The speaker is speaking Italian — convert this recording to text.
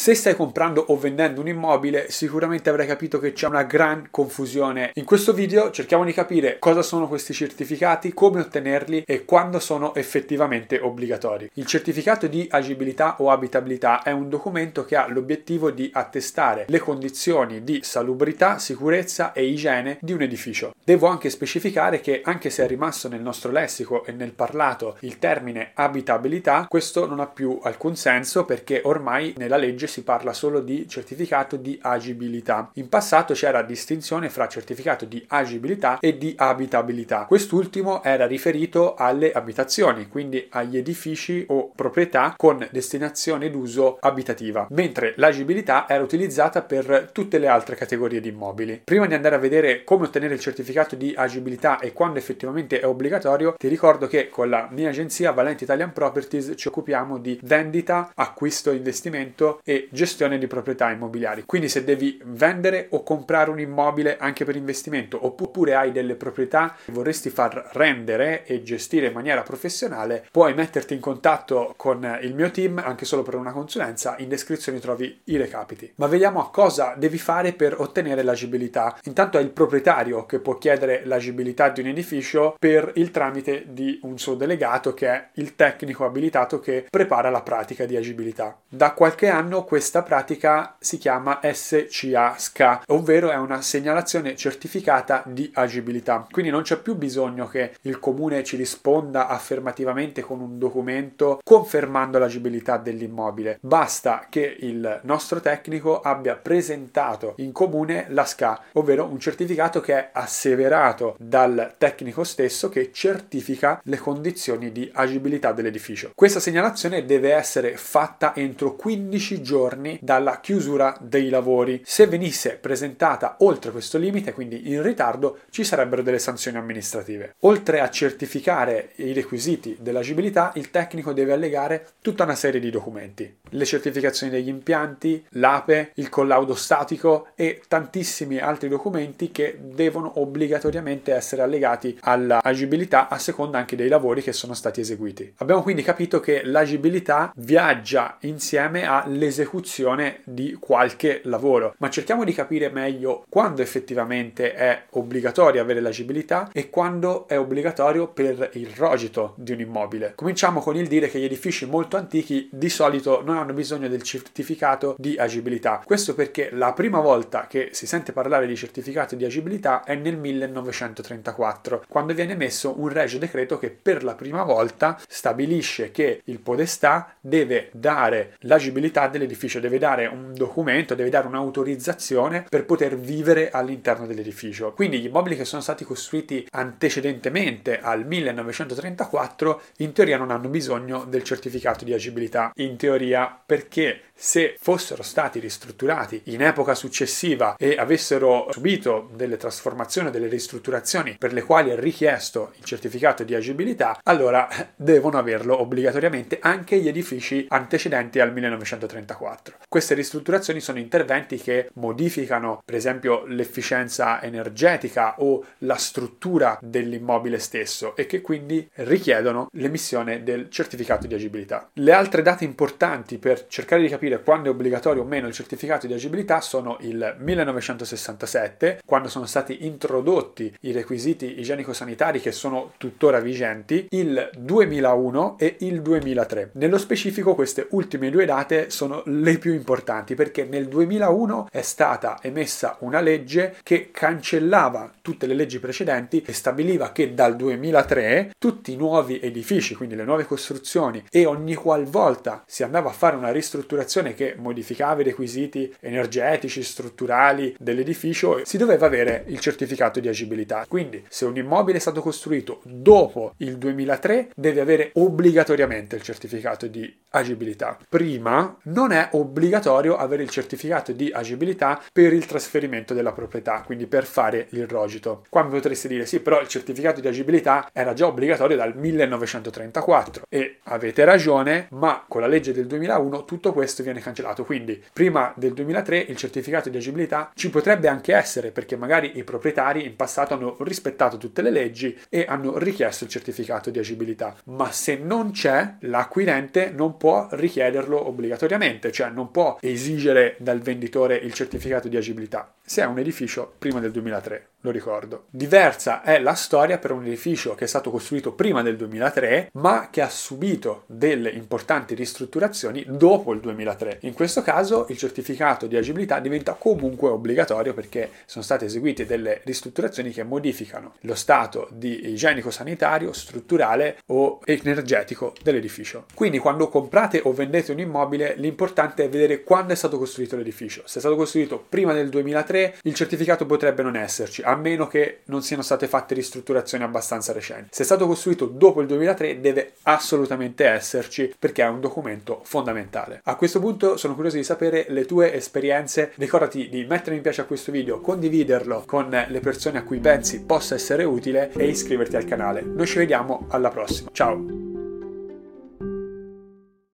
Se stai comprando o vendendo un immobile, sicuramente avrai capito che c'è una gran confusione. In questo video cerchiamo di capire cosa sono questi certificati, come ottenerli e quando sono effettivamente obbligatori. Il certificato di agibilità o abitabilità è un documento che ha l'obiettivo di attestare le condizioni di salubrità, sicurezza e igiene di un edificio. Devo anche specificare che anche se è rimasto nel nostro lessico e nel parlato il termine abitabilità, questo non ha più alcun senso perché ormai nella legge si parla solo di certificato di agibilità. In passato c'era distinzione fra certificato di agibilità e di abitabilità. Quest'ultimo era riferito alle abitazioni, quindi agli edifici o proprietà con destinazione d'uso abitativa, mentre l'agibilità era utilizzata per tutte le altre categorie di immobili. Prima di andare a vedere come ottenere il certificato di agibilità e quando effettivamente è obbligatorio, ti ricordo che con la mia agenzia Valenti Italian Properties ci occupiamo di vendita, acquisto, investimento e gestione di proprietà immobiliari. Quindi se devi vendere o comprare un immobile anche per investimento oppure hai delle proprietà che vorresti far rendere e gestire in maniera professionale, puoi metterti in contatto con il mio team anche solo per una consulenza. In descrizione trovi i recapiti. Ma vediamo a cosa devi fare per ottenere l'agibilità. Intanto è il proprietario che può chiedere l'agibilità di un edificio per il tramite di un suo delegato che è il tecnico abilitato che prepara la pratica di agibilità. Da qualche anno questa pratica si chiama SCA-SCA, ovvero è una segnalazione certificata di agibilità. Quindi non c'è più bisogno che il comune ci risponda affermativamente con un documento confermando l'agibilità dell'immobile. Basta che il nostro tecnico abbia presentato in comune la SCA, ovvero un certificato che è asseverato dal tecnico stesso che certifica le condizioni di agibilità dell'edificio. Questa segnalazione deve essere fatta entro 15 giorni dalla chiusura dei lavori. Se venisse presentata oltre questo limite, quindi in ritardo, ci sarebbero delle sanzioni amministrative. Oltre a certificare i requisiti dell'agibilità, il tecnico deve allegare tutta una serie di documenti. Le certificazioni degli impianti, l'APE, il collaudo statico e tantissimi altri documenti che devono obbligatoriamente essere allegati all'agibilità a seconda anche dei lavori che sono stati eseguiti. Abbiamo quindi capito che l'agibilità viaggia insieme all'esecuzione di qualche lavoro, ma cerchiamo di capire meglio quando effettivamente è obbligatorio avere l'agibilità e quando è obbligatorio per il rogito di un immobile. Cominciamo con il dire che gli edifici molto antichi di solito non hanno bisogno del certificato di agibilità. Questo perché la prima volta che si sente parlare di certificato di agibilità è nel 1934, quando viene emesso un regio decreto che per la prima volta stabilisce che il podestà deve dare l'agibilità dell'edificio, deve dare un documento, deve dare un'autorizzazione per poter vivere all'interno dell'edificio. Quindi gli immobili che sono stati costruiti antecedentemente al 1934 in teoria non hanno bisogno del certificato di agibilità. In teoria perché se fossero stati ristrutturati in epoca successiva e avessero subito delle trasformazioni, delle ristrutturazioni per le quali è richiesto il certificato di agibilità, allora devono averlo obbligatoriamente anche gli edifici antecedenti al 1934. Queste ristrutturazioni sono interventi che modificano, per esempio, l'efficienza energetica o la struttura dell'immobile stesso e che quindi richiedono l'emissione del certificato di agibilità. Le altre date importanti per cercare di capire quando è obbligatorio o meno il certificato di agibilità sono il 1967, quando sono stati introdotti i requisiti igienico-sanitari che sono tuttora vigenti, il 2001 e il 2003. Nello specifico queste ultime due date sono le più importanti perché nel 2001 è stata emessa una legge che cancellava tutte le leggi precedenti e stabiliva che dal 2003 tutti i nuovi edifici, quindi le nuove costruzioni e ogni qualvolta si andava a fare una ristrutturazione che modificava i requisiti energetici, strutturali dell'edificio, si doveva avere il certificato di agibilità. Quindi, se un immobile è stato costruito dopo il 2003, deve avere obbligatoriamente il certificato di agibilità. Prima non è obbligatorio avere il certificato di agibilità per il trasferimento della proprietà, quindi per fare il rogito. Qua mi potreste dire sì, però il certificato di agibilità era già obbligatorio dal 1934 e avete ragione, ma con la legge del 2001 tutto questo viene cancellato. Quindi prima del 2003 il certificato di agibilità ci potrebbe anche essere perché magari i proprietari in passato hanno rispettato tutte le leggi e hanno richiesto il certificato di agibilità. Ma se non c'è, l'acquirente non può richiederlo obbligatoriamente, cioè non può esigere dal venditore il certificato di agibilità se è un edificio prima del 2003, lo ricordo. Diversa è la storia per un edificio che è stato costruito prima del 2003, ma che ha subito delle importanti ristrutturazioni dopo il 2003. In questo caso il certificato di agibilità diventa comunque obbligatorio perché sono state eseguite delle ristrutturazioni che modificano lo stato di igienico-sanitario, strutturale o energetico dell'edificio. Quindi quando comprate o vendete un immobile, l'importante è vedere quando è stato costruito l'edificio. Se è stato costruito prima del 2003 2003 il certificato potrebbe non esserci, a meno che non siano state fatte ristrutturazioni abbastanza recenti. Se è stato costruito dopo il 2003 deve assolutamente esserci perché è un documento fondamentale. A questo punto sono curioso di sapere le tue esperienze, ricordati di mettere mi piace a questo video, condividerlo con le persone a cui pensi possa essere utile e iscriverti al canale. Noi ci vediamo alla prossima. Ciao!